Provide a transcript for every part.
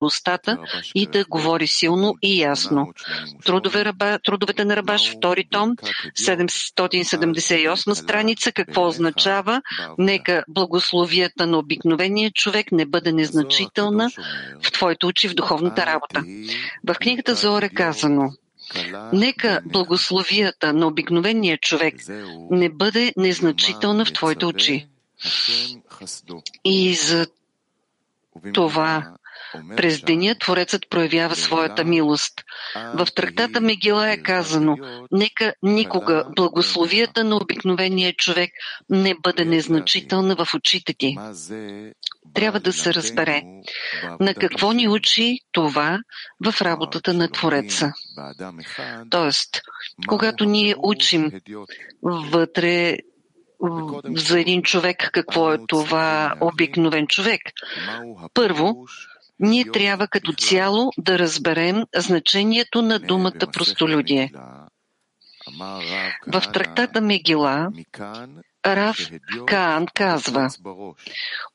устата и да говори силно и ясно. Трудове, раба, трудовете на Рабаш, втори том, 778 страница, какво означава? Нека благословията на обикновения човек не бъде незначителна в твоите очи в духовната работа. В книгата Зор е казано, Нека благословията на обикновения човек не бъде незначителна в твоите очи. И за това през деня Творецът проявява своята милост. В трактата Мегила е казано, нека никога благословията на обикновения човек не бъде незначителна в очите ти. Трябва да се разбере на какво ни учи това в работата на Твореца. Тоест, когато ние учим вътре за един човек какво е това обикновен човек. Първо, ние трябва като цяло да разберем значението на думата простолюдие. В трактата Мегила Рав Каан казва,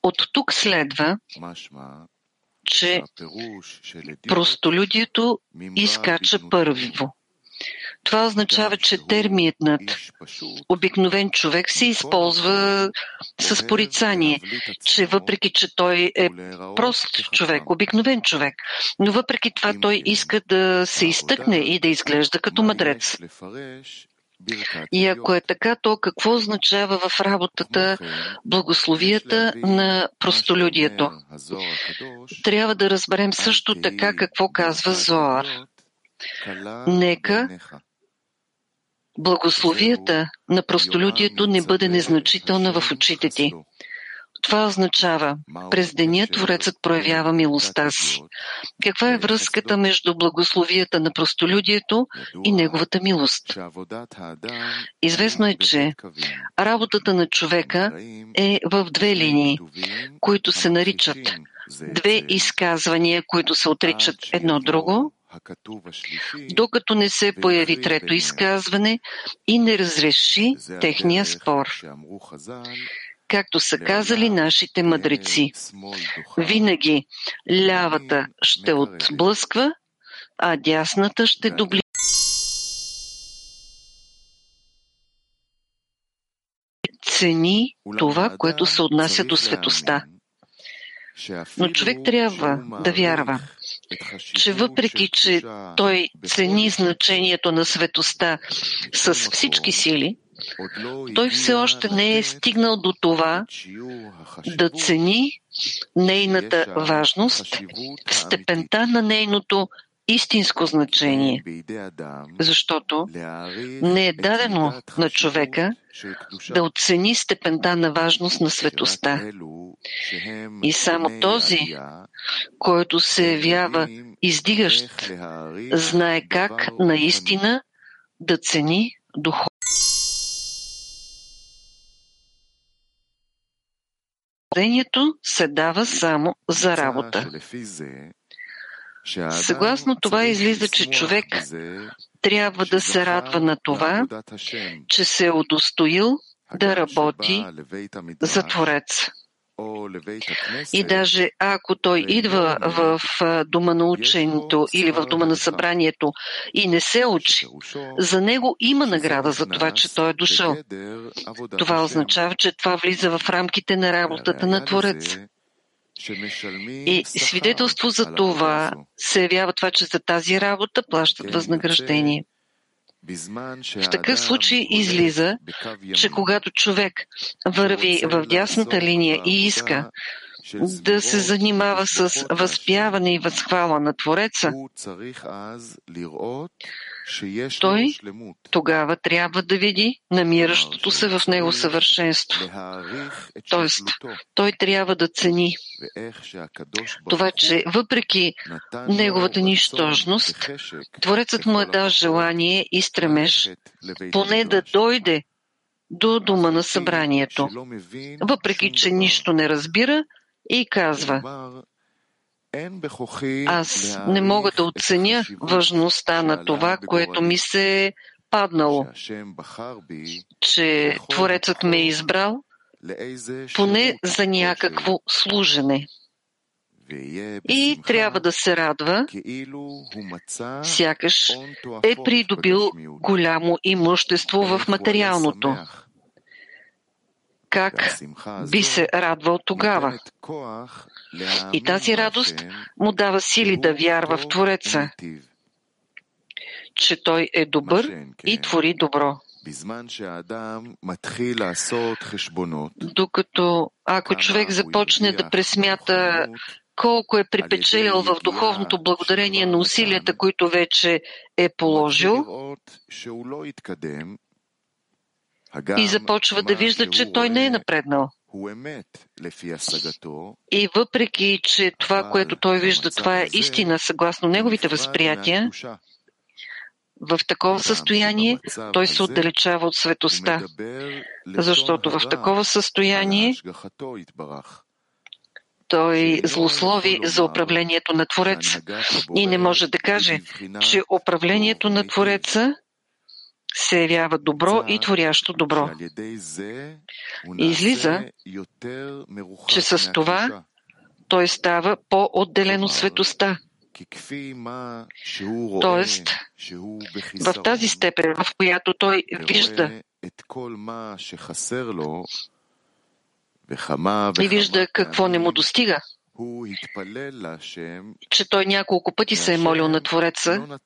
от тук следва, че простолюдието изкача първо. Това означава, че терминът обикновен човек се използва с порицание, че въпреки, че той е прост човек, обикновен човек, но въпреки това той иска да се изтъкне и да изглежда като мъдрец. И ако е така, то какво означава в работата благословията на простолюдието? Трябва да разберем също така какво казва Зоар. Нека благословията на простолюдието не бъде незначителна в очите ти. Това означава, през деня Творецът проявява милостта си. Каква е връзката между благословията на простолюдието и неговата милост? Известно е, че работата на човека е в две линии, които се наричат две изказвания, които се отричат едно друго, докато не се появи трето изказване и не разреши техния спор. Както са казали нашите мъдреци, винаги лявата ще отблъсква, а дясната ще дубли. Цени това, което се отнася до светоста. Но човек трябва да вярва, че въпреки, че той цени значението на светоста с всички сили, той все още не е стигнал до това да цени нейната важност в степента на нейното истинско значение, защото не е дадено на човека да оцени степента на важност на светоста. И само този, който се явява издигащ, знае как наистина да цени духовно. Се дава само за работа. Съгласно това излиза, че човек трябва да се радва на това, че се е удостоил да работи за Творец. И даже ако той идва в дома на ученето или в дома на събранието и не се учи, за него има награда за това, че той е дошъл. Това означава, че това влиза в рамките на работата на Творец. И свидетелство за това се явява това, че за тази работа плащат възнаграждение. В такъв случай излиза, че когато човек върви в дясната линия и иска да се занимава с възпяване и възхвала на Твореца, той тогава трябва да види намиращото се в него съвършенство. Тоест, той трябва да цени това, че въпреки неговата нищожност, Творецът му е дал желание и стремеж поне да дойде до дома на събранието, въпреки че нищо не разбира и казва аз не мога да оценя важността на това, което ми се е паднало, че Творецът ме е избрал поне за някакво служене. и трябва да се радва, сякаш е придобил голямо имущество в материалното. Как би се радвал тогава? И тази радост му дава сили да вярва в Твореца, че той е добър и твори добро. Докато ако човек започне да пресмята колко е припечелил в духовното благодарение на усилията, които вече е положил, и започва да вижда, че той не е напреднал. И въпреки, че това, което той вижда, това е истина, съгласно неговите възприятия, в такова състояние той се отдалечава от светостта, защото в такова състояние той злослови за управлението на Твореца. И не може да каже, че управлението на Твореца се явява добро и творящо добро. И излиза, че с това той става по-отделен от светостта. Тоест, в тази степен, в която той вижда и вижда какво не му достига, че той няколко пъти се е молил на Твореца,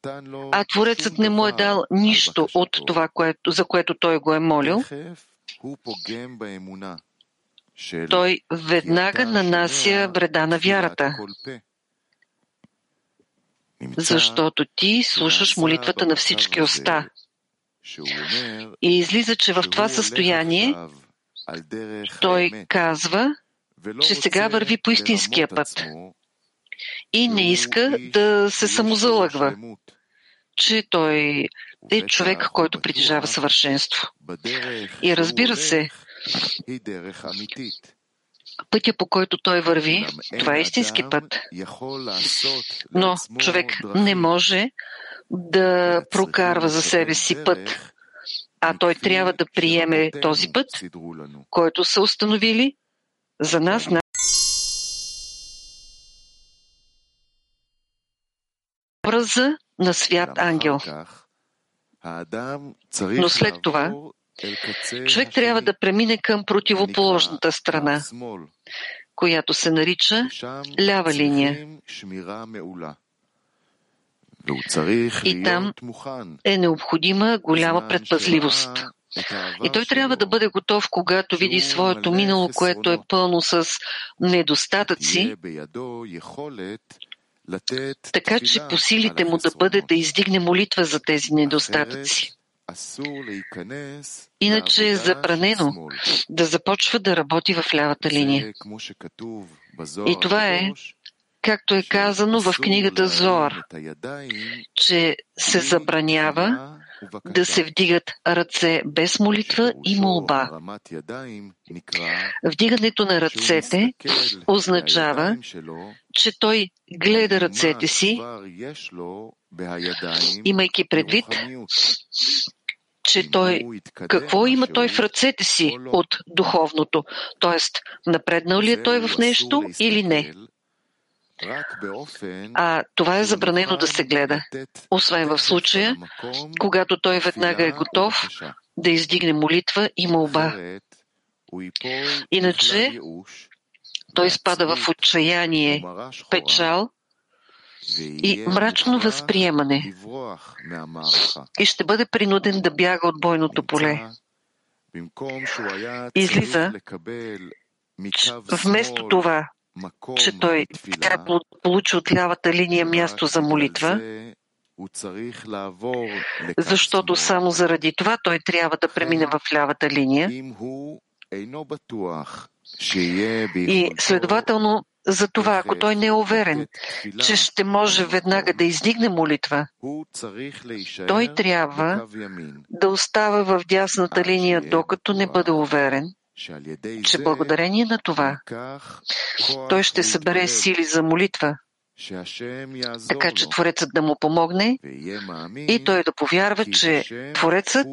а Творецът не му е дал нищо от това, което, за което той го е молил, той веднага нанася вреда на вярата, защото ти слушаш молитвата на всички уста. И излиза, че в това състояние той казва, че сега върви по истинския път и не иска да се самозалъгва, че той е човек, който притежава съвършенство. И разбира се, пътя по който той върви, това е истински път. Но човек не може да прокарва за себе си път, а той трябва да приеме този път, който са установили за нас. Образа на свят ангел. Но след това човек трябва да премине към противоположната страна, която се нарича лява линия. И там е необходима голяма предпазливост. И той трябва да бъде готов, когато види своето минало, което е пълно с недостатъци, така че по силите му да бъде да издигне молитва за тези недостатъци. Иначе е забранено да започва да работи в лявата линия. И това е, както е казано в книгата Зоар, че се забранява да се вдигат ръце без молитва и молба. Вдигането на ръцете означава, че той гледа ръцете си, имайки предвид, че той, какво има той в ръцете си от духовното? Тоест, напреднал ли е той в нещо или не? А това е забранено да се гледа, освен в случая, когато той веднага е готов да издигне молитва и молба. Иначе той спада в отчаяние, печал и мрачно възприемане. и ще бъде принуден да бяга от бойното поле. Излиза, вместо това че той да получи от лявата линия място за молитва, защото само заради това той трябва да премине в лявата линия. И следователно, за това, ако той не е уверен, че ще може веднага да издигне молитва, той трябва да остава в дясната линия, докато не бъде уверен, че благодарение на това той ще събере сили за молитва, така че Творецът да му помогне и той да повярва, че Творецът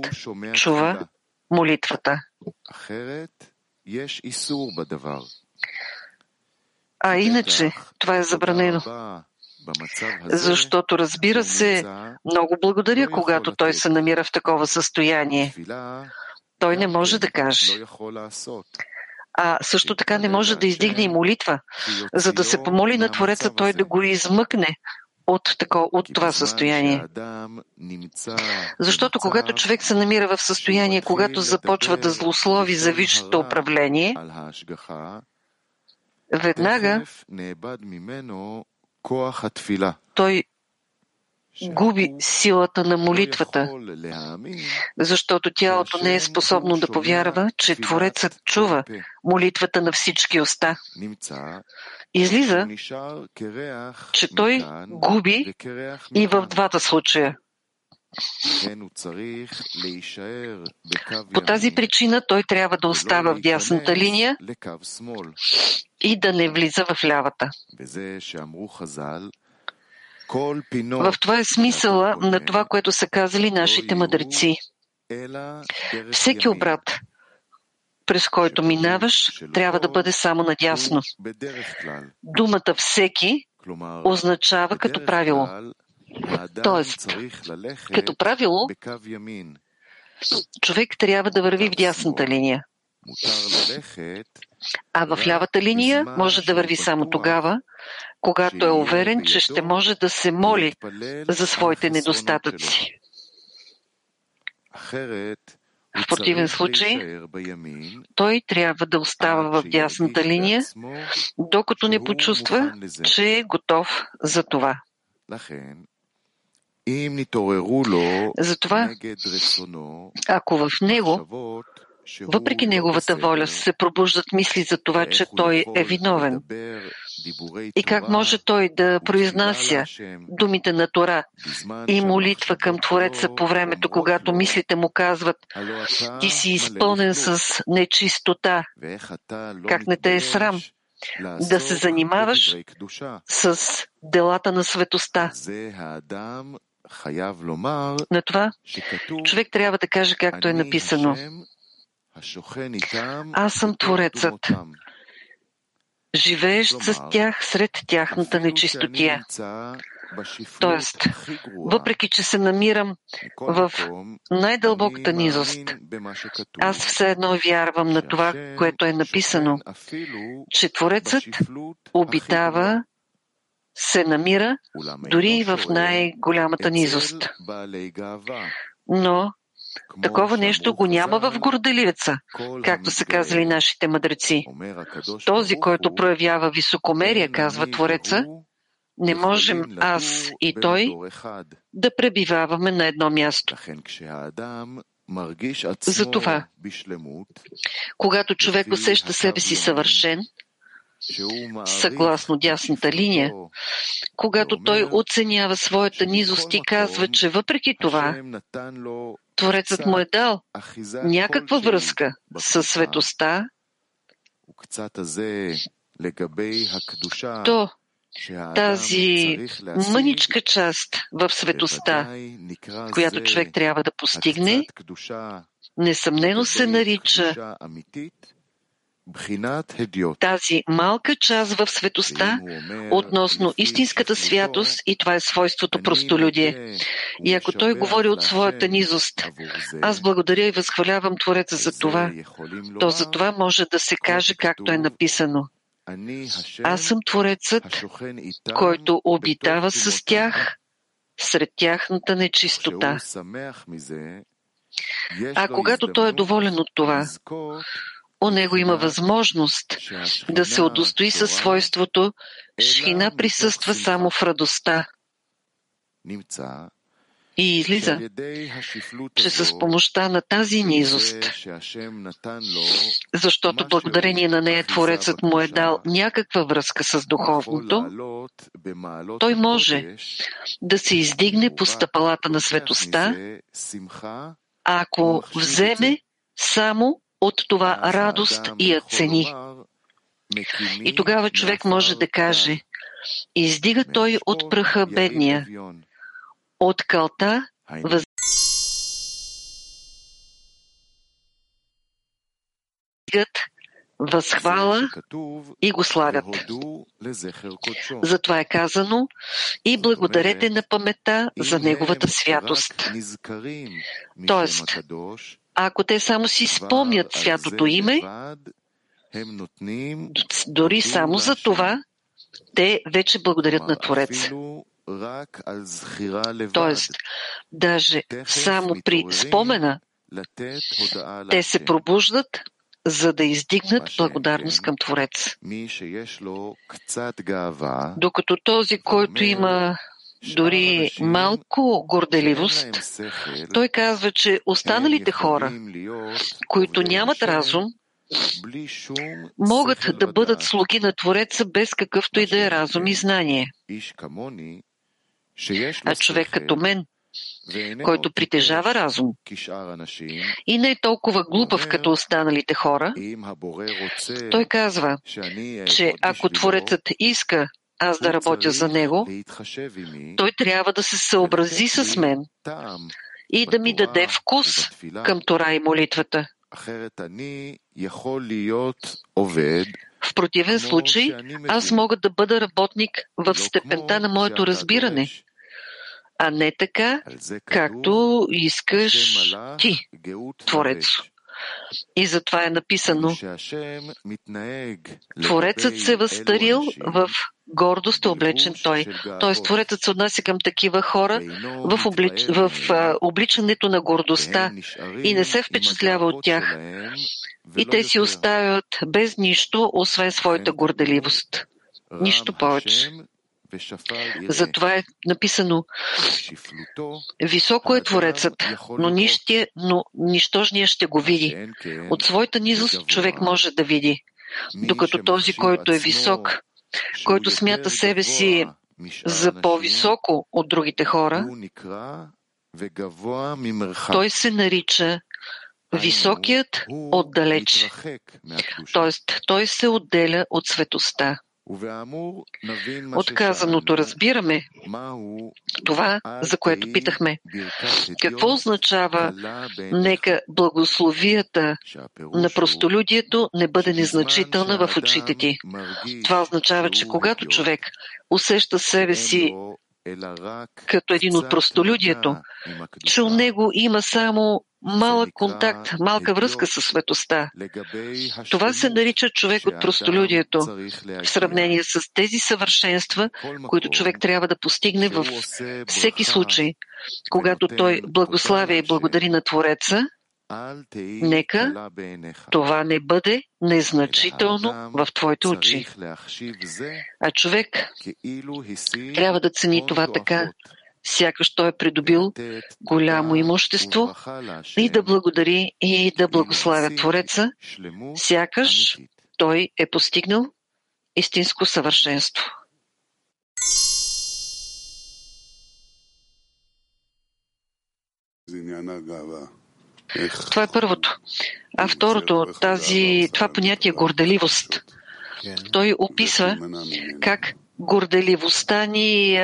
чува молитвата. А иначе това е забранено. Защото, разбира се, много благодаря, когато той се намира в такова състояние. Той не може да каже. А също така не може да издигне и молитва, за да се помоли на Твореца той да го измъкне от, тако, от това състояние. Защото когато човек се намира в състояние, когато започва да злослови за висшето управление, веднага той губи силата на молитвата, защото тялото не е способно да повярва, че Творецът чува молитвата на всички уста. Излиза, че той губи и в двата случая. По тази причина той трябва да остава в дясната линия и да не влиза в лявата. В това е смисъла на това, което са казали нашите мъдреци. Всеки обрат, през който минаваш, трябва да бъде само надясно. Думата всеки означава като правило. Тоест, като правило, човек трябва да върви в дясната линия. А в лявата линия може да върви само тогава, когато е уверен, че ще може да се моли за своите недостатъци. В противен случай, той трябва да остава в дясната линия, докато не почувства, че е готов за това. Затова, ако в него въпреки неговата воля се пробуждат мисли за това, че той е виновен. И как може той да произнася думите на Тора и молитва към Твореца по времето, когато мислите му казват ти си изпълнен с нечистота, как не те е срам да се занимаваш с делата на светоста. На това човек трябва да каже както е написано. Аз съм Творецът, живеещ с тях сред тяхната нечистотия. Тоест, въпреки че се намирам в най-дълбоката низост, аз все едно вярвам на това, което е написано, че Творецът обитава, се намира дори и в най-голямата низост. Но Такова нещо го няма в горделивеца, както са казали нашите мъдреци. Този, който проявява високомерие, казва Твореца, не можем аз и той да пребиваваме на едно място. Затова, когато човек усеща себе си съвършен, съгласно дясната линия, когато той оценява своята низост и казва, че въпреки това Творецът му е дал някаква връзка със светоста, то тази мъничка част в светоста, която човек трябва да постигне, несъмнено се нарича тази малка част в светоста относно истинската святост и това е свойството простолюдие. И ако той говори от своята низост, аз благодаря и възхвалявам Твореца за това, то за това може да се каже както е написано. Аз съм Творецът, който обитава с тях сред тяхната нечистота. А когато той е доволен от това, у него има възможност да се удостои със свойството Шхина присъства само в радостта. И излиза, че с помощта на тази низост, защото благодарение на нея Творецът му е дал някаква връзка с духовното, той може да се издигне по стъпалата на светоста, ако вземе само от това радост и я цени. И тогава човек може да каже, издига той от пръха бедния, от калта въз... възхвала и го славят. Затова е казано и благодарете на памета за неговата святост. Тоест, ако те само си спомнят святото име, дори само за това, те вече благодарят на Творец. Тоест, даже само при спомена, те се пробуждат, за да издигнат благодарност към Творец. Докато този, който има дори малко горделивост, той казва, че останалите хора, които нямат разум, могат да бъдат слуги на Твореца без какъвто и да е разум и знание. А човек като мен, който притежава разум и не е толкова глупав като останалите хора, той казва, че ако Творецът иска аз да работя за него, той трябва да се съобрази с мен и да ми даде вкус към Тора и молитвата. В противен случай, аз мога да бъда работник в степента на моето разбиране, а не така, както искаш ти, Творец. И затова е написано Творецът се възстарил в гордост е облечен той. Тоест, Творецът се отнася към такива хора в, облич... в а, обличането на гордостта и не се впечатлява от тях. И те си оставят без нищо, освен своята горделивост. Нищо повече. Затова е написано Високо е Творецът, но, нищия, но нищожния ще го види. От своята низост човек може да види. Докато този, който е висок, който смята себе си за по-високо от другите хора, той се нарича високият отдалеч. Тоест, той се отделя от светоста. От казаното разбираме това, за което питахме. Какво означава нека благословията на простолюдието не бъде незначителна в очите ти? Това означава, че когато човек усеща себе си като един от простолюдието, че у него има само малък контакт, малка връзка с светоста. Това се нарича човек от простолюдието, в сравнение с тези съвършенства, които човек трябва да постигне във всеки случай, когато той благославя и благодари на Твореца, Нека това не бъде незначително в твоите очи. А човек трябва да цени това така, сякаш той е придобил голямо имущество и да благодари и да благославя Твореца, сякаш той е постигнал истинско съвършенство. Това е първото. А второто, тази, това понятие горделивост. Той описва как горделивостта ни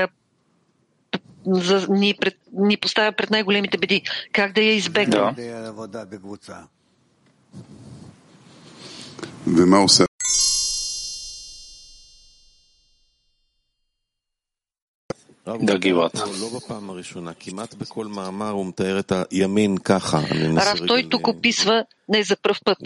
за, ни, пред, ни поставя пред най-големите беди. Как да я избегнем? Да. Да, Гиват. Рав, той тук описва не за пръв път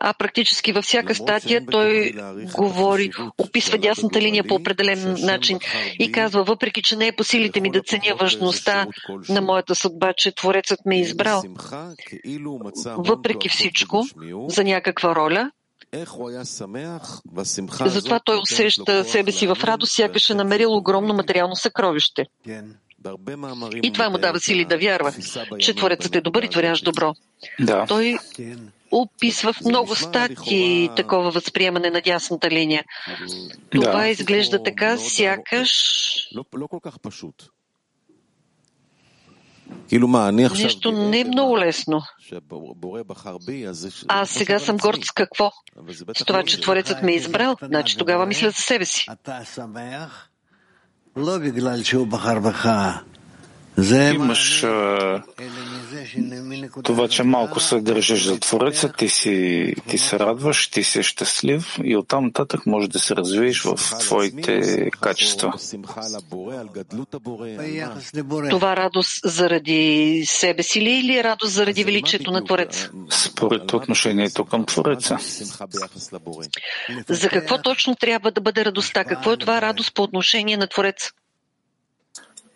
а практически във всяка статия той говори, описва дясната линия по определен начин и казва, въпреки, че не е по силите ми да ценя важността на моята съдба, че Творецът ме е избрал, въпреки всичко, за някаква роля, затова той усеща себе си в радост, сякаш е намерил огромно материално съкровище. И това му дава сили да вярва, че Творецът е добър и творящ добро. Да. Той описва в много статии такова възприемане на дясната линия. Това да. изглежда така, сякаш Нещо не е много лесно. Аз сега съм горд с какво? С това, че Творецът ме е избрал, значи тогава мисля за себе си. Имаш това, че малко се държиш за Твореца, ти, си, ти се радваш, ти си щастлив и оттам нататък можеш да се развиеш в твоите качества. Това радост заради себе си ли или радост заради величието на Твореца? Според отношението към Твореца. За какво точно трябва да бъде радостта? Какво е това радост по отношение на Твореца?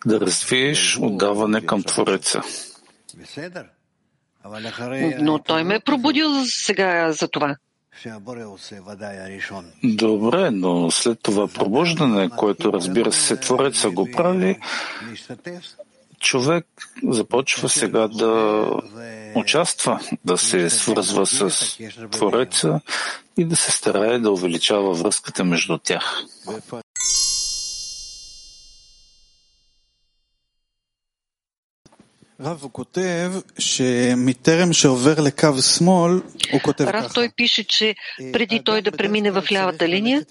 Да развиеш отдаване към Твореца. Но той ме е пробудил сега за това. Добре, но след това пробуждане, което разбира се Твореца го прави, човек започва сега да участва, да се свързва с Твореца и да се старае да увеличава връзката между тях. Рав той пише, че преди той да премине в лявата линия,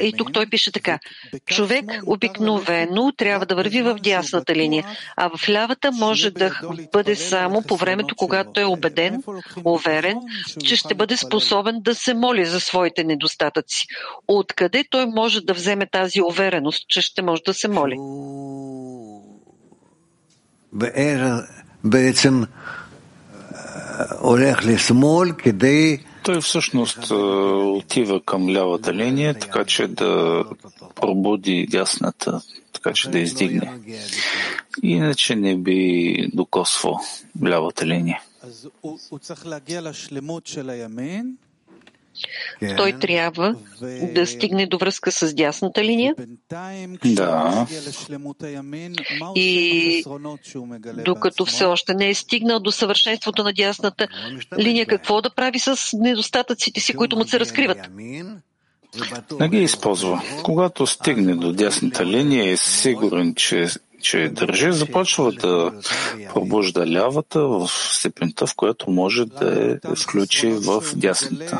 и тук той пише така. Човек обикновено трябва да върви в дясната линия, а в лявата може да бъде само по времето, когато е убеден, уверен, че ще бъде способен да се моли за своите недостатъци. Откъде той може да вземе тази увереност, че ще може да се моли? Той всъщност отива към лявата линия, така че да пробуди дясната, така че да издигне. Иначе не би докосвал лявата линия той трябва да стигне до връзка с дясната линия. Да. И докато все още не е стигнал до съвършенството на дясната линия, какво да прави с недостатъците си, които му се разкриват? Не ги използва. Когато стигне до дясната линия, е сигурен, че че държи, започва да пробужда лявата в степента, в която може да е включи в дясната.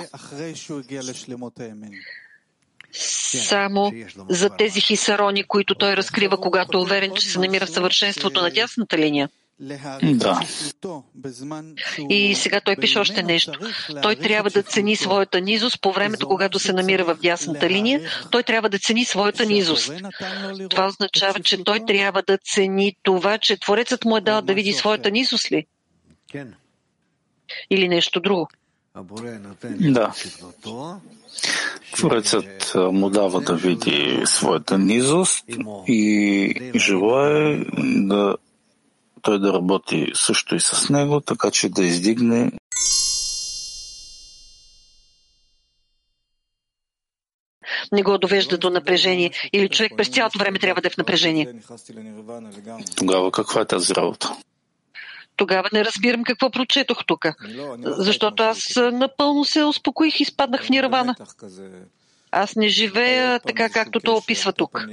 Само за тези хисарони, които той разкрива, когато е уверен, че се намира в съвършенството на дясната линия. Да. И сега той пише още нещо. Той трябва да цени своята низост по времето, когато се намира в дясната линия. Той трябва да цени своята низост. Това означава, че той трябва да цени това, че Творецът му е дал да види своята низост ли? Или нещо друго? Да. Творецът му дава да види своята низост и желая да той да работи също и с него, така че да издигне не го довежда до напрежение или човек през цялото време трябва да е в напрежение. Тогава каква е тази работа? Тогава не разбирам какво прочетох тук. Защото аз напълно се успокоих и спаднах в нирвана. Аз не живея така, както то описва тук.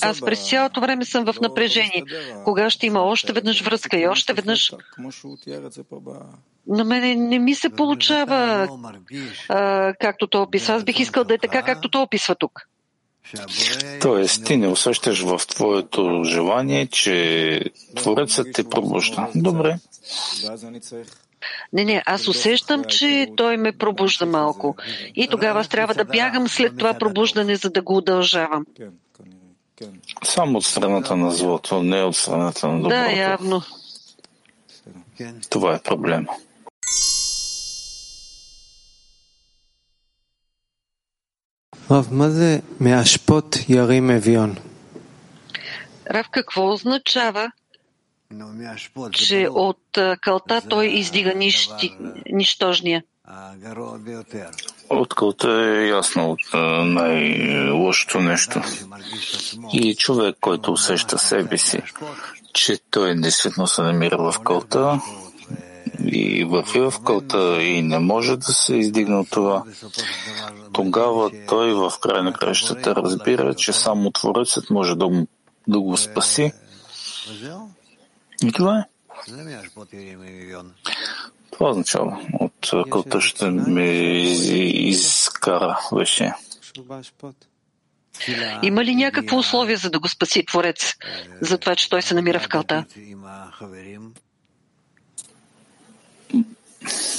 Аз през цялото време съм в напрежение. Кога ще има още веднъж връзка и още веднъж... На мене не ми се получава, а, както то описва. Аз бих искал да е така, както то описва тук. Тоест, ти не усещаш в твоето желание, че Творецът те пробужда. Добре. Не, не, аз усещам, че той ме пробужда малко. И тогава аз трябва да бягам след това пробуждане, за да го удължавам. Само от страната на злото, не от страната на доброто. Да, явно. Това е проблема. Рав, мазе мяшпот ярим евион? Рав, какво означава че от кълта той издига нищи, нищожния? От кълта е ясно от най-лошото нещо. И човек, който усеща себе си, че той действително се намира в кълта и върви в кълта и не може да се издигне от това, тогава той в край на кращата разбира, че само Творецът може да, да го спаси. И това е. Това означава. От кълта ще ме изкара вече. Има ли някакво условие за да го спаси Творец, за това, че той се намира в кълта?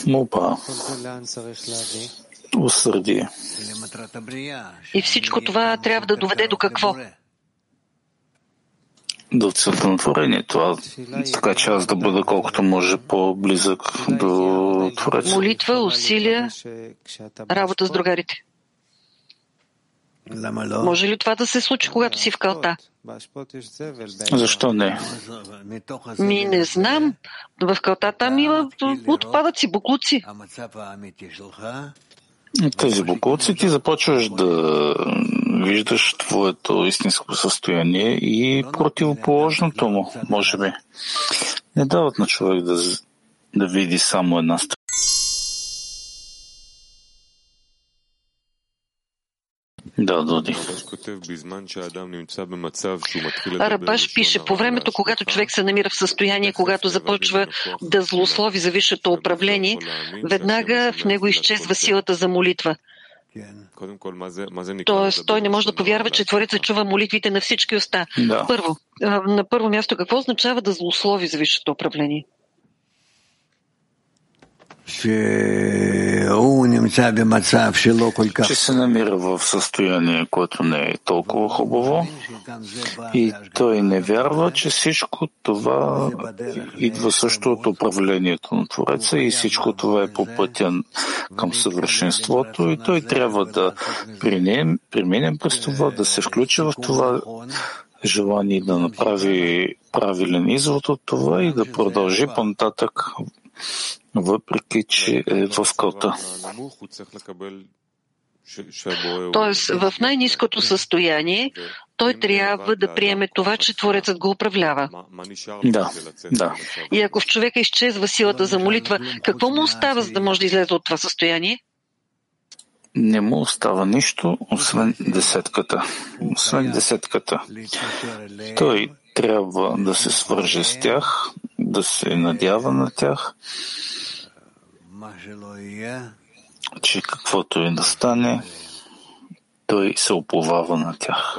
Молба, усърдие. И всичко това трябва да доведе до какво? До целта на творението, така че аз да бъда колкото може по-близък до Твореца. Молитва, усилия, работа с другарите. Може ли това да се случи, когато си в калта? Защо не? Ми не знам. В калта там има отпадъци, буклуци. Тези буклуци ти започваш да виждаш твоето истинско състояние и противоположното му, може би. Не дават на човек да, да види само една страна. Да, Доди. Рабаш пише, по времето, когато човек се намира в състояние, когато започва да злослови за висшето управление, веднага в него изчезва силата за молитва. Тоест, той не може да повярва, че Творецът чува молитвите на всички уста. Да. Първо, на първо място, какво означава да злослови за висшето управление? Че се намира в състояние, което не е толкова хубаво. И той не вярва, че всичко това идва също от управлението на Твореца и всичко това е по пътя към съвършенството. И той трябва да преминем през това, да се включи в това желание да направи правилен извод от това и да продължи по-нататък въпреки че е в кота. Тоест, в най-низкото състояние той трябва да приеме това, че Творецът го управлява. Да, да. И ако в човека изчезва силата за молитва, какво му остава, за да може да излезе от това състояние? Не му остава нищо, освен десетката. Освен десетката. Той трябва да се свърже с тях, да се надява на тях, че каквото и да стане, той се оповава на тях.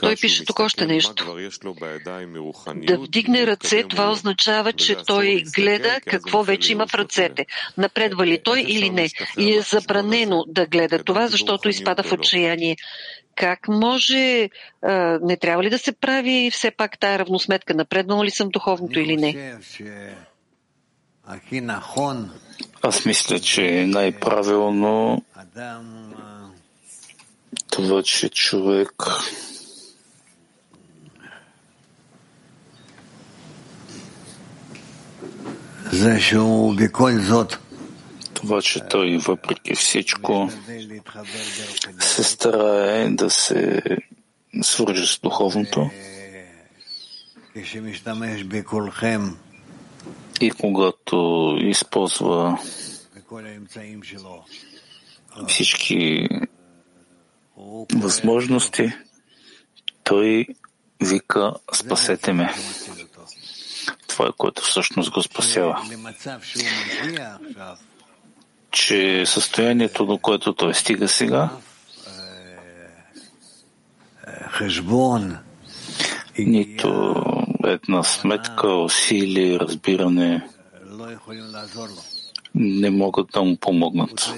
Той пише тук още нещо. Да вдигне ръце, това означава, че той гледа какво вече има в ръцете. Напредва ли той или не. И е забранено да гледа това, защото изпада в отчаяние. Как може, не трябва ли да се прави все пак тая равносметка? Напреднал ли съм духовното или не? Аз мисля, че е най-правилно това, че човек това, че той въпреки всичко се старае да се свържи с духовното. И когато използва всички възможности, той вика спасете ме. Това е което всъщност го спасява. Че състоянието, до което той стига сега, нито една сметка, усилие, разбиране не могат да му помогнат.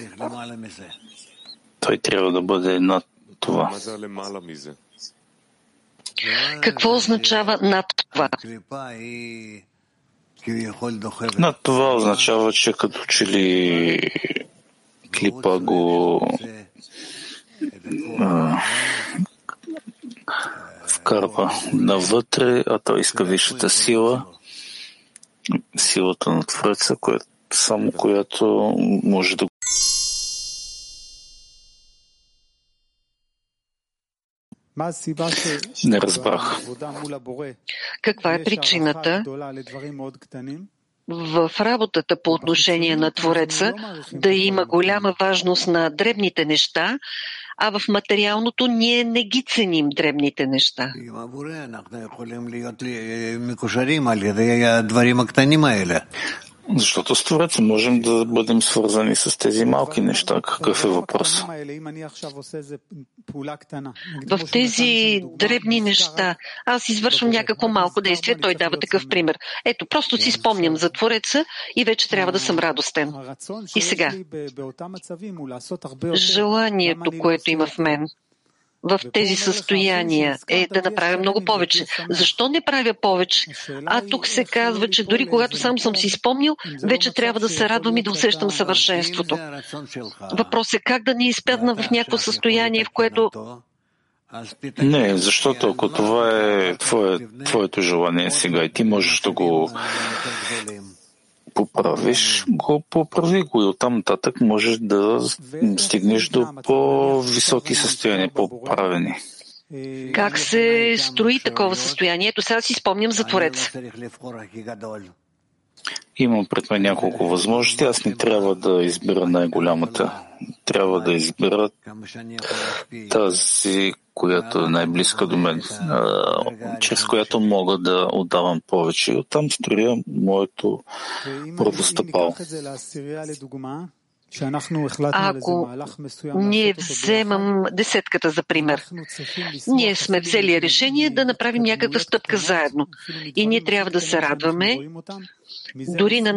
Той трябва да бъде над това. Какво означава над това? Над това означава, че като че ли клипа го а, вкарва навътре, а той иска висшата сила, силата на Твореца, само която може да Не разбрах. Каква е причината? В работата по отношение на Твореца да има голяма важност на дребните неща, а в материалното ние не ги ценим дребните неща. Защото с Твореца можем да бъдем свързани с тези малки неща. Какъв е въпрос? В тези дребни неща аз извършвам някакво малко действие, той дава такъв пример. Ето, просто си спомням за Твореца и вече трябва да съм радостен. И сега, желанието, което има в мен, в тези състояния е да направя много повече. Защо не правя повече? А тук се казва, че дори когато сам съм си спомнил, вече трябва да се радвам и да усещам съвършенството. Въпрос е как да не изпадна в някакво състояние, в което не, защото ако това е твое, твоето желание сега и ти можеш да го поправиш, го поправи го и оттам нататък можеш да стигнеш до по-високи състояния, по-правени. Как се строи такова състояние? Ето сега си спомням за Творец. Имам пред мен няколко възможности. Аз не трябва да избера най-голямата. Трябва да избера тази, която е най-близка до мен, чрез която мога да отдавам повече. И оттам строя моето правостъпало. Ако ние вземам десетката за пример, ние сме взели решение да направим някаква стъпка заедно и ние трябва да се радваме дори на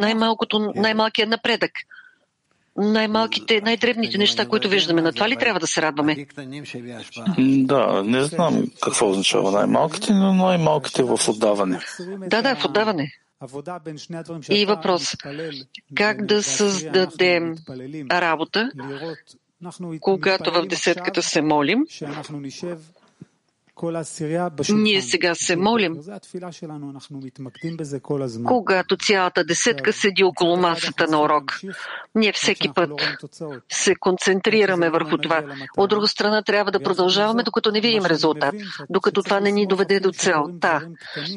най-малкият напредък най-малките, най-дребните неща, които виждаме. На това ли трябва да се радваме? Да, не знам какво означава най-малките, но най-малките в отдаване. Да, да, в отдаване. И въпрос. Как да създадем работа, когато в десетката се молим, ние сега се молим, когато цялата десетка седи около масата на урок. Ние всеки път се концентрираме върху това. От друга страна трябва да продължаваме, докато не видим резултат, докато това не ни доведе до целта.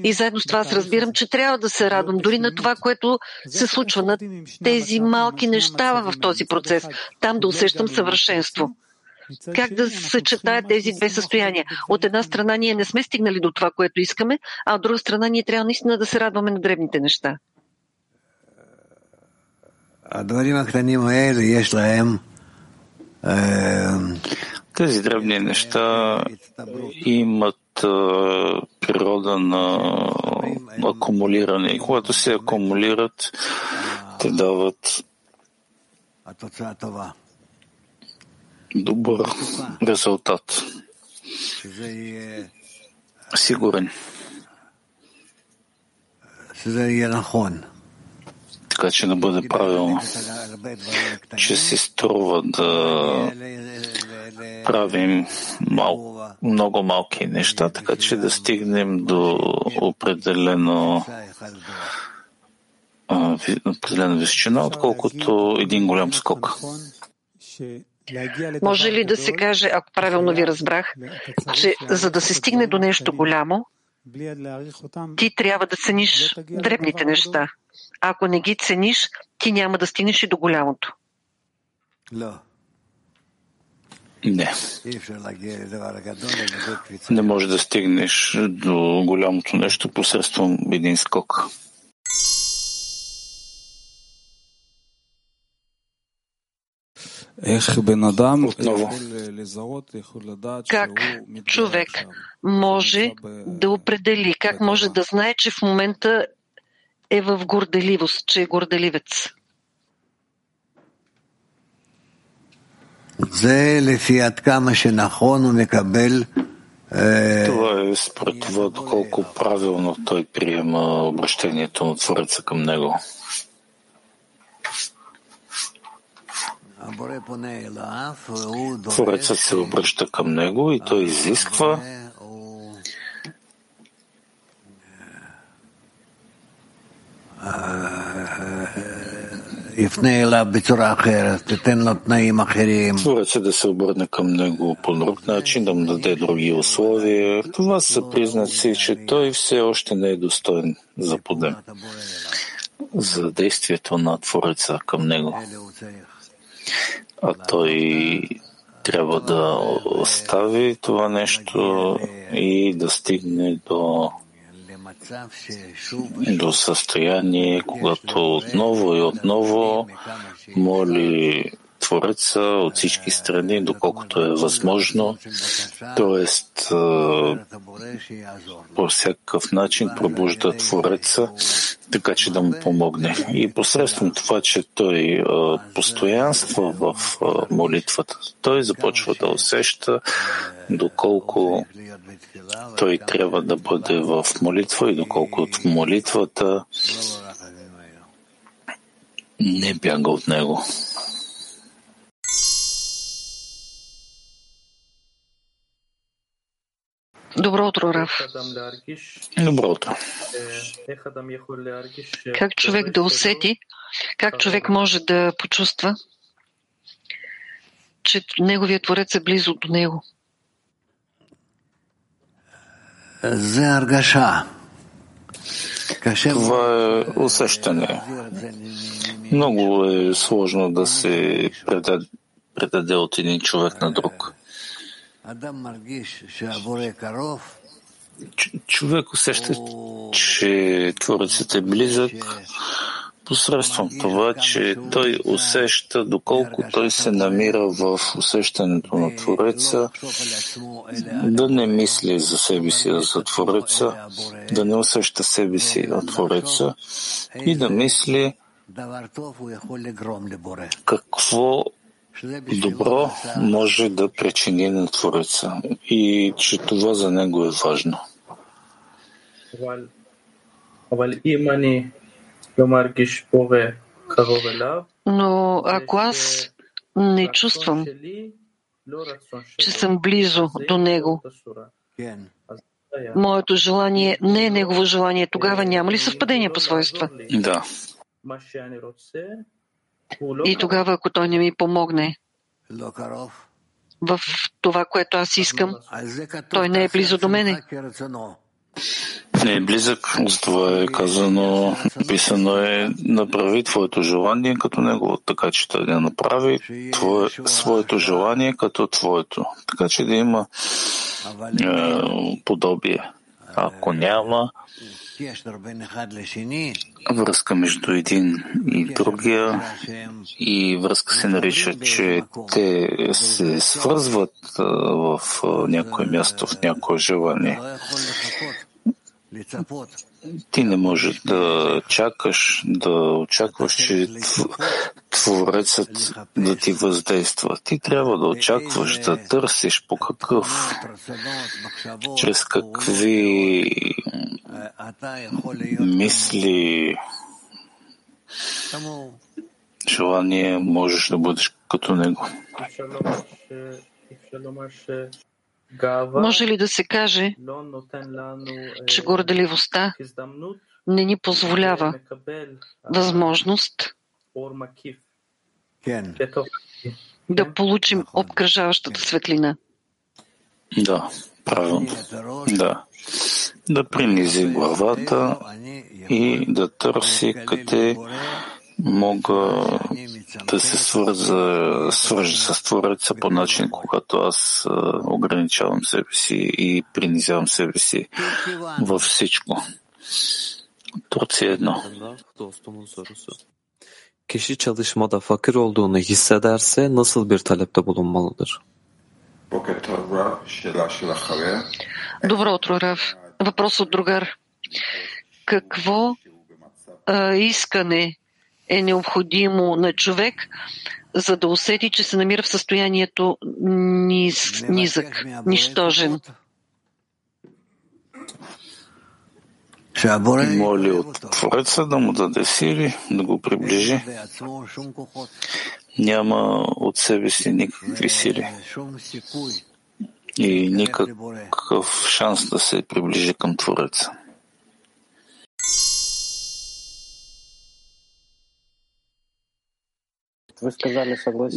И заедно с това аз разбирам, че трябва да се радвам дори на това, което се случва, на тези малки неща в този процес, там да усещам съвършенство как да съчетаят тези две състояния. От една страна ние не сме стигнали до това, което искаме, а от друга страна ние трябва наистина да се радваме на древните неща. Тези древни неща имат природа на акумулиране. И когато се акумулират, те дават добър резултат. Сигурен. Така че да бъде правилно, че се струва да правим мал, много малки неща, така че да стигнем до определено определена височина, отколкото един голям скок. Може ли да се каже, ако правилно ви разбрах, че за да се стигне до нещо голямо, ти трябва да цениш дребните неща. Ако не ги цениш, ти няма да стигнеш и до голямото. Не. Не може да стигнеш до голямото нещо посредством един скок. Отново. Как човек може да определи, как може да знае, че в момента е в горделивост, че е горделивец? Това е според това, доколко правилно той приема обращението на Твореца към него. Творецът се обръща към него и той изисква Творецът да се обърне към него по друг начин, да му даде други условия. Това са признаци, че той все още не е достоен за подем, за действието на Твореца към него а той трябва да. остави това нещо и да стигне до до състояние, когато отново и отново моли Твореца от всички страни, доколкото е възможно, т.е. по всякакъв начин пробужда Твореца, така че да му помогне. И посредством това, че той постоянства в молитвата, той започва да усеща доколко той трябва да бъде в молитва и доколко от молитвата не бяга от него. Добро утро, Раф. Добро утро. Как човек да усети, как човек може да почувства, че неговият творец е близо до него? Това е усещане. Много е сложно да се предаде, предаде от един човек на друг. Човек усеща, че Творецът е близък посредством това, че той усеща доколко той се намира в усещането на Твореца, да не мисли за себе си за Твореца, да не усеща себе си на Твореца. И да мисли какво добро може да причини на Твореца и че това за него е важно. Но ако аз не чувствам, че съм близо до него, моето желание не е негово желание, тогава няма ли съвпадение по свойства? Да. И тогава, ако той не ми помогне в това, което аз искам, той не е близо до мене. Не е близък, затова е казано, написано е направи твоето желание като него, така че той да направи твое, своето желание като твоето, така че да има е, подобие. Ако няма, връзка между един и другия и връзка се нарича, че те се свързват в някое място, в някое желание. Ти не можеш да чакаш, да очакваш, че Творецът да ти въздейства. Ти трябва да очакваш да търсиш по какъв, чрез какви мисли, желание можеш да бъдеш като него. Може ли да се каже, че горделивостта не ни позволява възможност да получим обкръжаващата светлина? Да, правилно. Да. Да принизи главата и да търси къде мога да се свърза, свържа с Твореца по начин, когато аз ограничавам себе си и принизявам себе си във всичко. Турция едно. Kişi çalışmada fakir olduğunu hissederse nasıl bir talepte bulunmalıdır? Добро утро, Рав. Въпрос от другар. Какво а, искане е необходимо на човек, за да усети, че се намира в състоянието низ, низък, нищожен. Моли от Твореца да му даде сили, да го приближи. Няма от себе си никакви сили и никакъв шанс да се приближи към Твореца.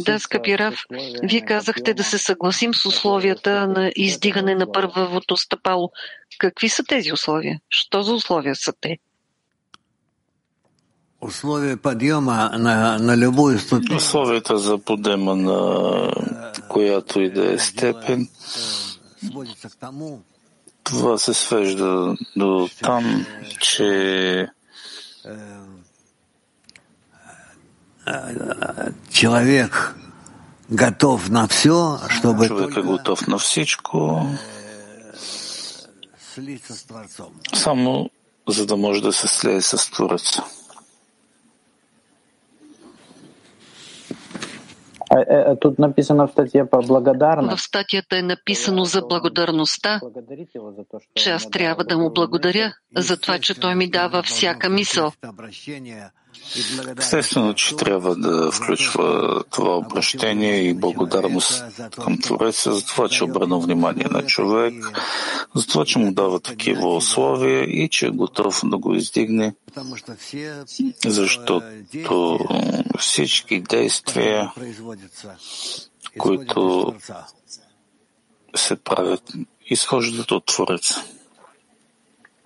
Да, скъпи Раф, вие казахте да се съгласим с условията на издигане на първото стъпало. Какви са тези условия? Що за условия са те? Условията за подема на която и да е степен, Това се свежда до там, че человек готов на все, чтобы човек е готов на всичко, само за да може да се слее с Твореца. Тут написано в статье по благодарности. В статията е написано за благодарността, че аз трябва да му благодаря за това, че той ми дава всяка мисъл. Естествено, че трябва да включва това обращение и благодарност към Твореца за това, че обърна внимание на човек, за това, че му дава такива условия и че е готов да го издигне, защото всички действия, които се правят, изхождат от Твореца.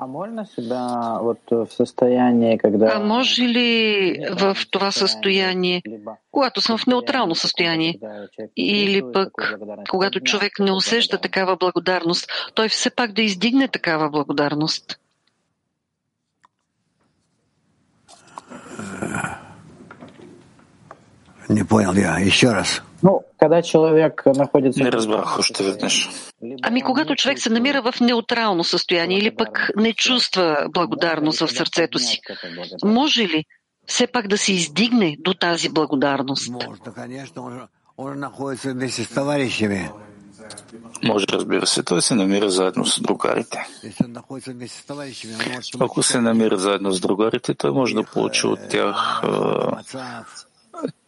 А можно себя вот в состоянии, когда... А може ли в това състояние, когато съм в неутрално състояние, или пък когато човек не усеща такава благодарност, той все пак да издигне такава благодарност? Не понял я. Еще раз. Ну, когда человек находится... Не разбрах още веднъж. Ами когато човек се намира в неутрално състояние или пък не чувства благодарност в сърцето си, може ли все пак да се издигне до тази благодарност? Може, разбира се, той се намира заедно с другарите. Ако се намира заедно с другарите, той може да получи от тях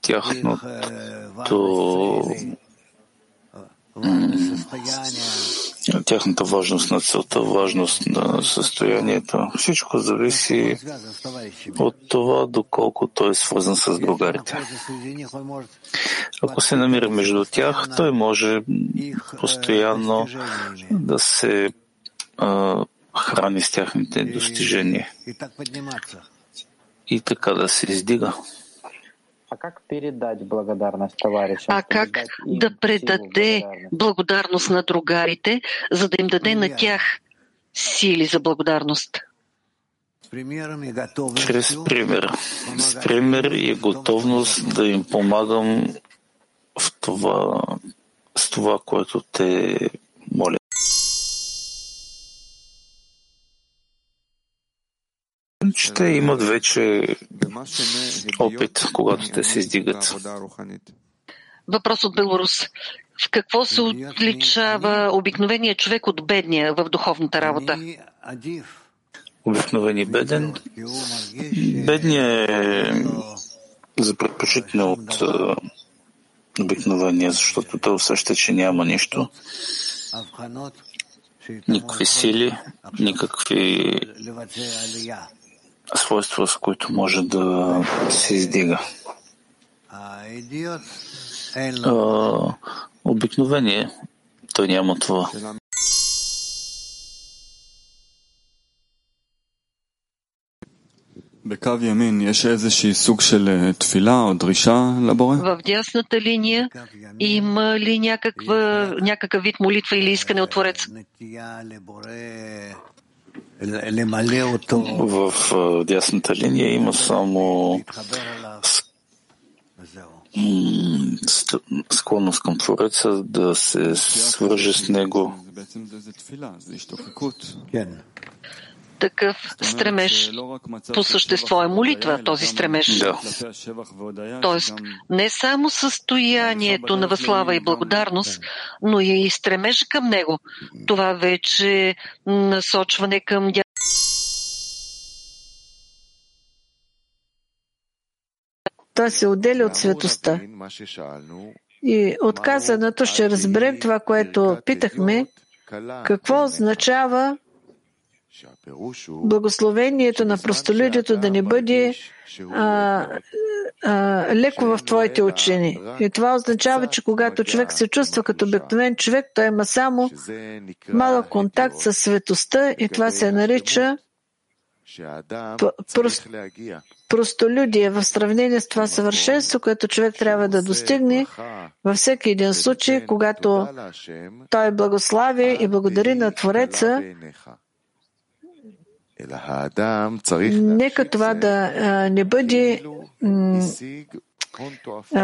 тяхното тяхната важност на целта, важност на състоянието. Всичко зависи от това, доколко той е свързан с другарите. Ако се намира между тях, той може постоянно да се а, храни с тяхните достижения и така да се издига. А как передать благодарность товарищам? А как да предаде благодарност на другарите, за да им даде на тях сили за благодарност? Чрез пример. С пример и готовност да им помагам в това, с това, което те молят. Те имат вече опит, когато те се издигат. Въпрос от Беларус. В какво се отличава обикновения човек от бедния в духовната работа? Обикновени беден. Бедния е за предпочитане от обикновения, защото той усеща, че няма нищо. Никакви сили, никакви свойства, с които може да се издига. обикновение той няма това. В дясната линия има ли някаква, някакъв вид молитва или искане от Творец? В дясната линия има само склонност към Твореца да се свърже с него. Такъв стремеж по същество е молитва, този стремеж. Да. Тоест, не само състоянието на възслава и благодарност, но и стремеж към него. Това вече е насочване към той се отделя от светостта. И от казаното ще разберем това, което питахме, какво означава благословението на простолюдието да не бъде а, а, леко в твоите учени. И това означава, че когато човек се чувства като обикновен човек, той има само малък контакт с светостта и това се нарича простолюдие в сравнение с това съвършенство, което човек трябва да достигне във всеки един случай, когато той благослави и благодари на Твореца, Нека това да не бъде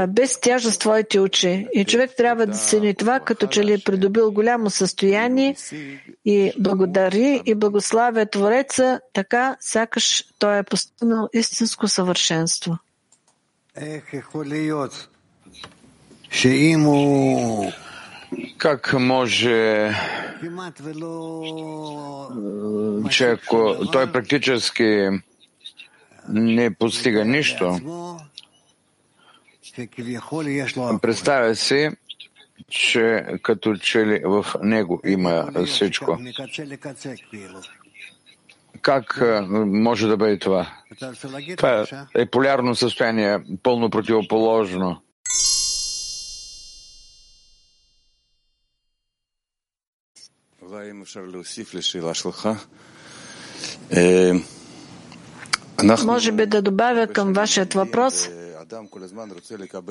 без тяжест твоите очи. И човек трябва да се това, като че ли е придобил голямо състояние и благодари и благославя Твореца, така сякаш той е постигнал истинско съвършенство. Как може, че той практически не постига нищо, представя си, че като че ли в него има всичко. Как може да бъде това? Това е полярно състояние, пълно противоположно. Може би да добавя към вашият въпрос.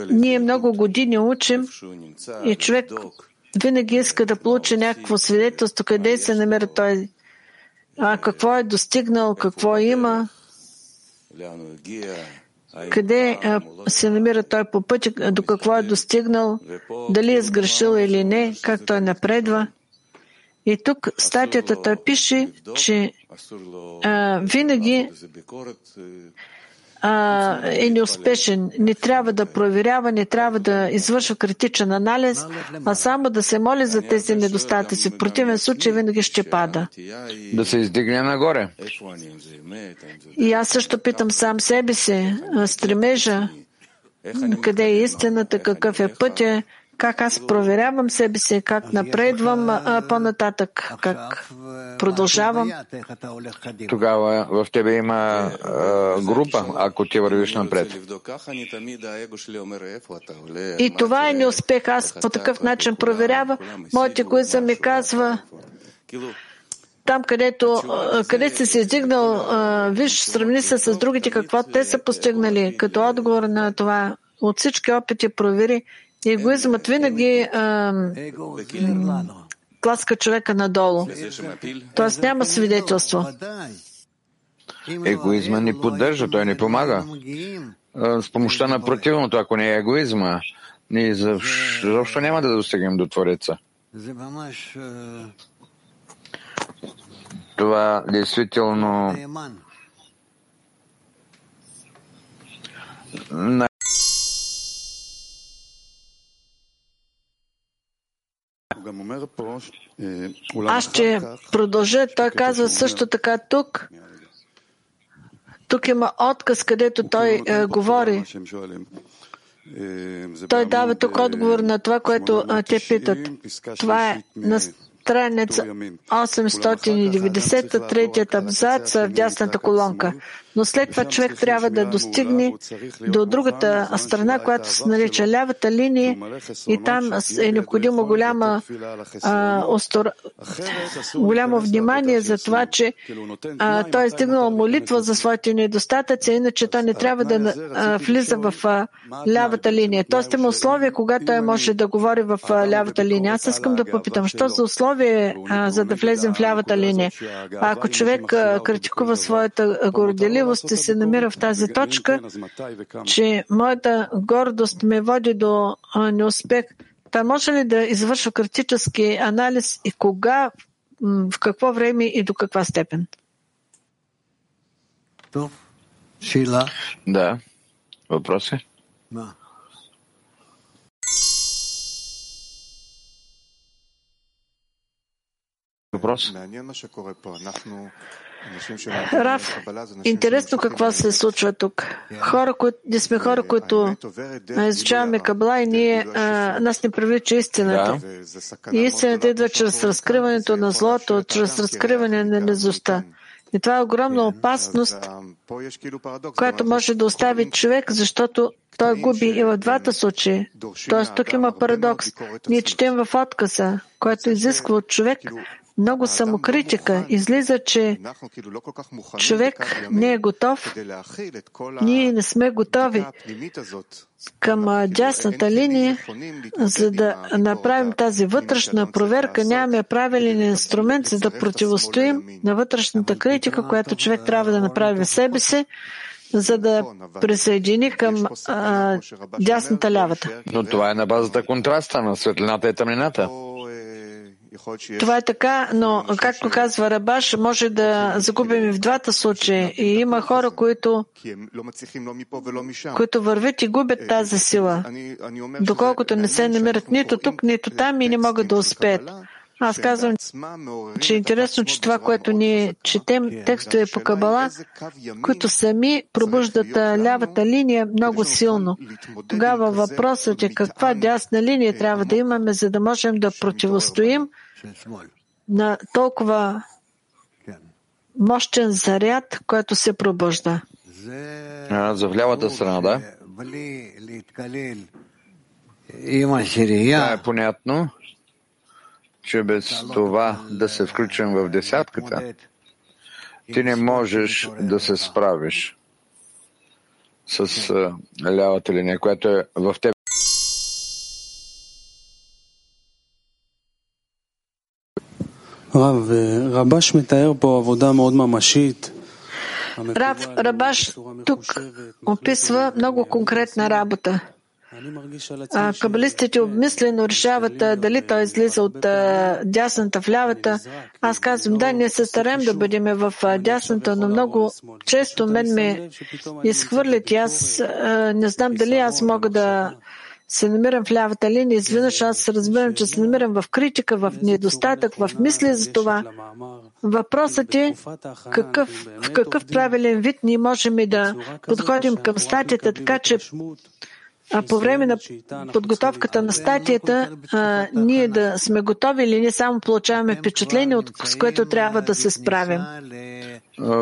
Ние много години учим и човек винаги иска да получи някакво свидетелство, къде се намира той, а какво е достигнал, какво има, къде се намира той по пътя, до какво е достигнал, дали е сгрешил или не, как той напредва. И тук статията пише, че а, винаги а, е неуспешен. Не трябва да проверява, не трябва да извършва критичен анализ, а само да се моли за тези недостатъци. В противен случай винаги ще пада. Да се издигне нагоре. И аз също питам сам себе си, стремежа, къде е истината, какъв е пътя, как аз проверявам себе си, как напредвам а, по-нататък, как продължавам. Тогава в тебе има а, група, ако ти вървиш напред. И това е неуспех. Аз по такъв начин проверявам. Моите кои ми казва, там, където, къде си се издигнал, виж, сравни се с другите, какво те са постигнали. Като отговор на това, от всички опити провери, Егоизмът винаги а, тласка човека надолу. Тоест няма свидетелство. Егоизма ни поддържа, той ни помага. С помощта на противното, ако не е егоизма, ние защо няма да достигнем до Твореца. Това действително Аз ще продължа. Той казва също така тук. Тук има отказ, където той е, говори. Той дава тук отговор на това, което те питат. Това е на страница 890, третият абзац в дясната колонка. Но след това човек трябва да достигне до другата страна, която се нарича лявата линия и там е необходимо голяма, а, остор... голямо внимание за това, че а, той е стигнал молитва за своите недостатъци, иначе той не трябва да а, влиза в а, лявата линия. Тоест има условия, когато той може да говори в а, лявата линия. Аз искам да попитам, що за условие, а, за да влезем в лявата линия? А ако човек а, критикува своята горделивост, горделивост се намира в тази точка, че моята гордост ме води до неуспех. Та може ли да извършва критически анализ и кога, в какво време и до каква степен? Да. Въпроси? Въпрос? Раф, интересно какво се случва тук. Хора, които, ние сме хора, които изучаваме кабла и ние, а, нас не привлича истината. И истината идва чрез разкриването на злото, чрез разкриване на незостта. И това е огромна опасност, която може да остави човек, защото той губи и в двата случаи. Тоест тук има парадокс. Ние четем в отказа, който изисква от човек много самокритика. Излиза, че човек не е готов. Ние не сме готови към дясната линия, за да направим тази вътрешна проверка. Нямаме правилен инструмент, за да противостоим на вътрешната критика, която човек трябва да направи в себе си, за да присъедини към а, дясната лявата. Но това е на базата контраста на светлината и тъмнината. Това е така, но, както казва Рабаш, може да загубим и в двата случая. И има хора, които, които вървят и губят тази сила, доколкото не се намират нито тук, нито там и не могат да успеят. Аз казвам, че е интересно, че това, което ние четем, текстове по Кабала, които сами пробуждат лявата линия много силно. Тогава въпросът е каква дясна линия трябва да имаме, за да можем да противостоим на толкова мощен заряд, който се пробужда. А, за в лявата страна, да? Това е понятно че без това да се включим в десятката, ти не можеш да се справиш с лявата линия, която е в теб. Рав, е, Рабаш метаер по авода мод мамашит. Рав, Рабаш тук описва много конкретна работа, Кабалистите обмислено решават дали той излиза от дясната в лявата. Аз казвам, да, ние се стараем да бъдем в дясната, но много често мен ме изхвърлят и аз не знам дали аз мога да се намирам в лявата линия. Изведнъж аз разбирам, че се намирам в критика, в недостатък, в мисли за това. Въпросът е какъв, в какъв правилен вид ние можем и да подходим към статията, така че а по време на подготовката на статията а, ние да сме готови или не само получаваме впечатление, от, с което трябва да се справим.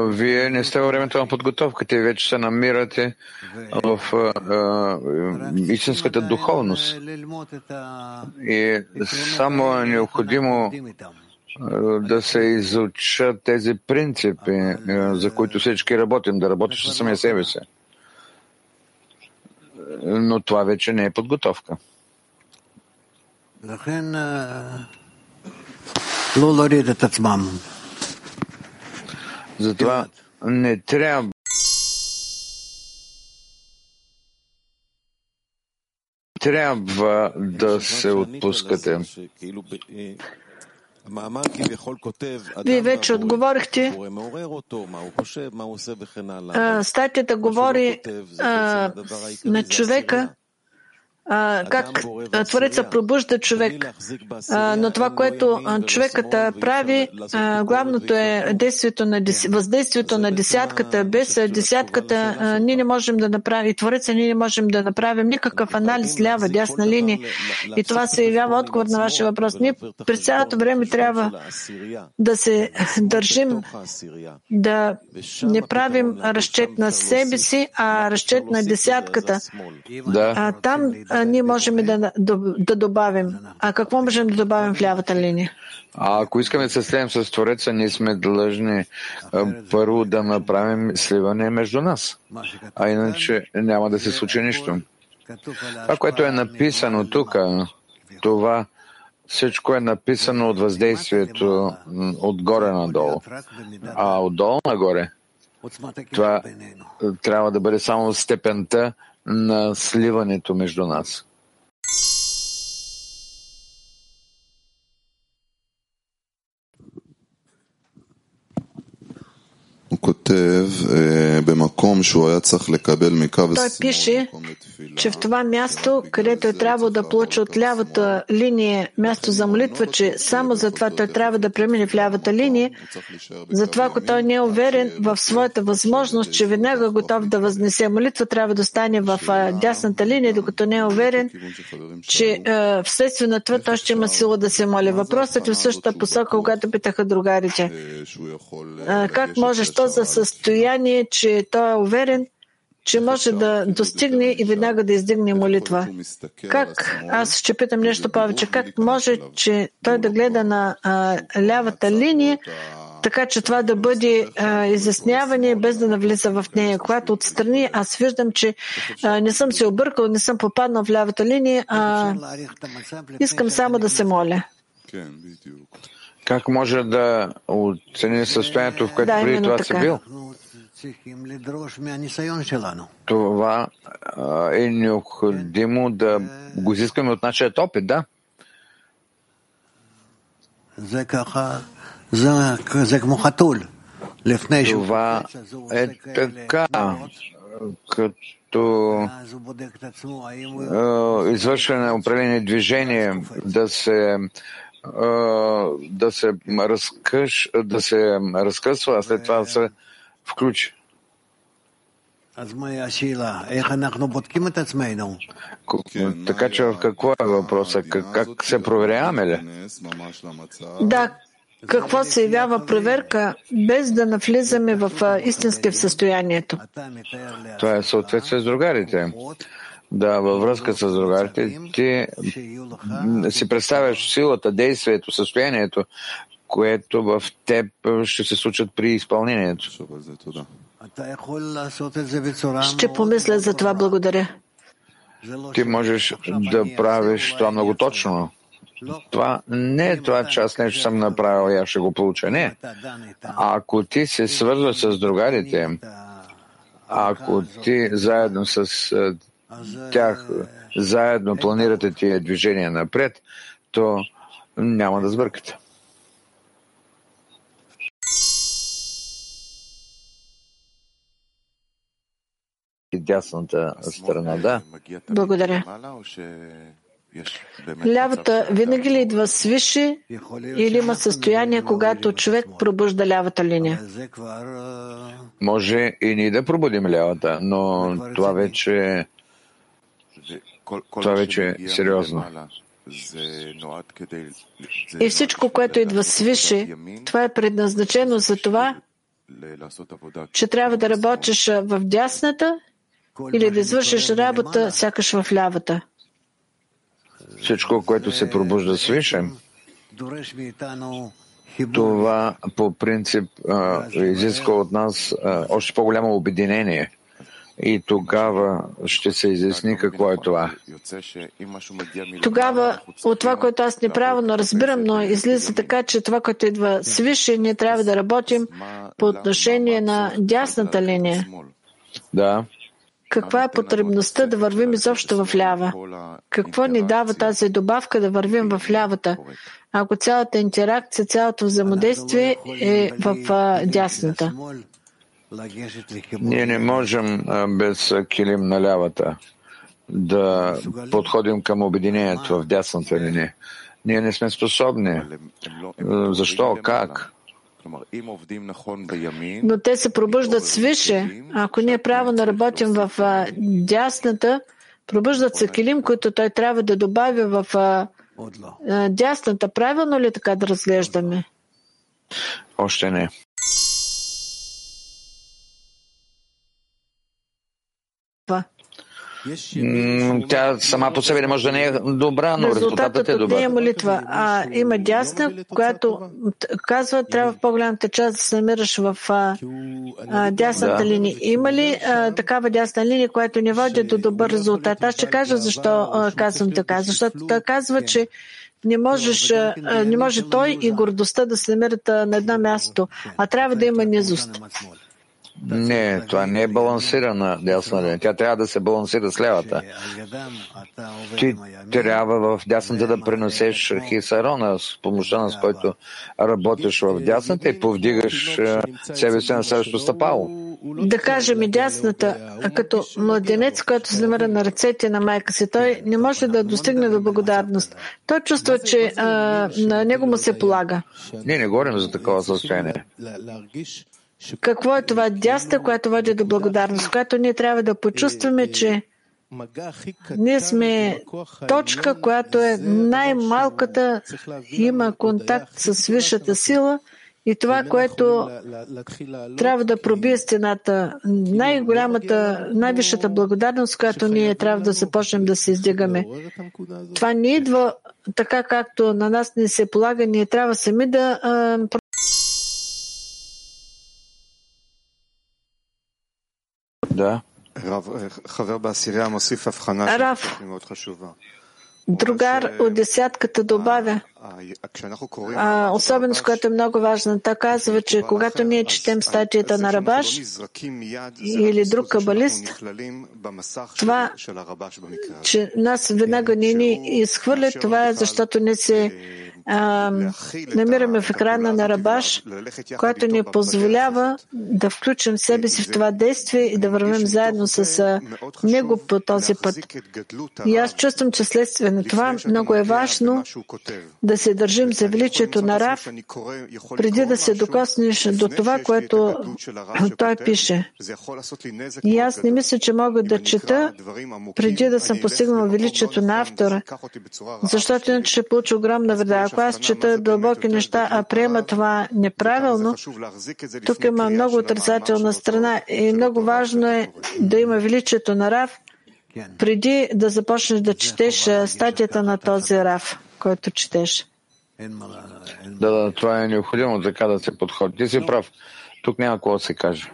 Вие не сте във времето на подготовката и вече се намирате в а, истинската духовност. И само е необходимо да се изучат тези принципи, за които всички работим, да работиш с самия себе си но това вече не е подготовка. Затова не трябва трябва да се отпускате. Вие вече отговорихте. Статията говори на човека, как Твореца пробужда човек. Но това, което човекът прави, главното е действието на, въздействието на десятката. Без десятката ние не можем да направим, и Твореца ние не можем да направим никакъв анализ лява, дясна линия. И това се явява отговор на вашия въпрос. Ние през цялото време трябва да се държим, да не правим разчет на себе си, а разчет на десятката. Да. Там ние можем да, да, да добавим. А какво можем да добавим в лявата линия? А ако искаме да се слеем с Твореца, ние сме длъжни първо да направим сливане между нас. А иначе няма да се случи нищо. Това, което е написано тук, това всичко е написано от въздействието отгоре надолу. А отдолу нагоре, това трябва да бъде само степента на сливането между нас. Той пише, че в това място, където е трябвало да получи от лявата линия място за молитва, че само за това той трябва да премине в лявата линия, затова ако той не е уверен в своята възможност, че веднага е готов да възнесе молитва, трябва да стане в дясната линия, докато не е уверен, че вследствие на това той ще има сила да се моли. Въпросът е в същата посока, когато питаха другарите. Как можеш то за състояние, че той е уверен, че може да достигне и веднага да издигне молитва. Как, аз ще питам нещо повече, как може, че той да гледа на а, лявата линия, така че това да бъде а, изясняване, без да навлиза в нея. Когато отстрани аз виждам, че а, не съм се объркал, не съм попаднал в лявата линия, а искам само да се моля. Как може да оцени състоянието, в което да, преди това си бил? Това е необходимо да го изискаме от нашия опит, да. Това е така, като извършване на определени движения, да се да се, разкъш, да се разкъсва, а след това да се включи. Така че в какво е въпросът? Как, как се проверяваме ли? Да, какво се явява проверка, без да навлизаме в истински в състоянието? Това е съответствие с другарите. Да, във връзка с другарите, ти си представяш силата, действието, състоянието, което в теб ще се случат при изпълнението. Ще помисля за това, благодаря. Ти можеш да правиш това много точно. Това не е това, че аз нещо съм направил и аз ще го получа. Не. Ако ти се свързваш с другарите, ако ти заедно с тях заедно планирате тия движения напред, то няма да сбъркате. Дясната страна, да. Благодаря. Лявата винаги ли идва свише или има състояние, когато човек пробужда лявата линия? Може и ние да пробудим лявата, но това вече това вече е сериозно. И всичко, което идва свише, това е предназначено за това, че трябва да работиш в дясната или да извършиш работа сякаш в лявата. Всичко, което се пробужда свише, това по принцип изисква от нас още по-голямо обединение. И тогава ще се изясни какво е това. Тогава от това, което аз неправилно разбирам, но излиза така, че това, което идва свише, ние трябва да работим по отношение на дясната линия. Да. Каква е потребността да вървим изобщо в лява? Какво ни дава тази добавка да вървим в лявата, ако цялата интеракция, цялото взаимодействие е в дясната? Ние не можем без килим на лявата да подходим към обединението в дясната линия. Ние не сме способни. Защо? Как? Но те се пробуждат свише. Ако ние правилно работим в дясната, пробуждат се килим, които той трябва да добави в дясната. Правилно ли така да разглеждаме? Още не. Тя сама по себе не може да не е добра, но резултатът е добър. не е молитва, а има дясна, която казва, трябва в по-голямата част да се намираш в а, а, дясната да. линия. Има ли а, такава дясна линия, която не води до добър резултат? Аз ще кажа защо а, казвам така. Защото той казва, че не, можеш, не може той и гордостта да се намерят на едно място, а трябва да има низост. Не, това не е балансирана дясна линия. Тя трябва да се балансира с лявата. Ти трябва в дясната да пренесеш хисарона с помощта на с който работиш в дясната и повдигаш себе си на следващото стъпало. Да кажем и дясната, като младенец, който се намира на ръцете на майка си, той не може да достигне до благодарност. Той чувства, че а, на него му се полага. Ние не говорим за такова състояние. Какво е това дяста, което води до благодарност, която ние трябва да почувстваме, че ние сме точка, която е най-малката, има контакт с висшата сила И това, което трябва да пробие стената, най-голямата, най-висшата благодарност, която ние трябва да започнем да се издигаме. Това не идва така, както на нас не се полага. Ние трябва сами да да. Рав, другар от десятката добавя, а, особеност, която е много важна. Та казва, че когато ние четем статията на Рабаш или друг кабалист, това, че нас веднага не ни изхвърлят, това е защото не се а, намираме в екрана на Рабаш, който ни позволява да включим себе си в това действие и да вървим заедно с него по този път. И аз чувствам, че следствие на това много е важно да се държим за величието на Рав, преди да се докоснеш до това, което той пише. И аз не мисля, че мога да чета преди да съм постигнал величието на автора, защото иначе ще получа огромна вреда ако аз чета дълбоки неща, а приема това неправилно, тук има много отрицателна страна и много важно е да има величието на Рав, преди да започнеш да четеш статията на този Рав, който четеш. Да, да, това е необходимо така да се подходи. Ти си прав. Тук няма какво да се каже.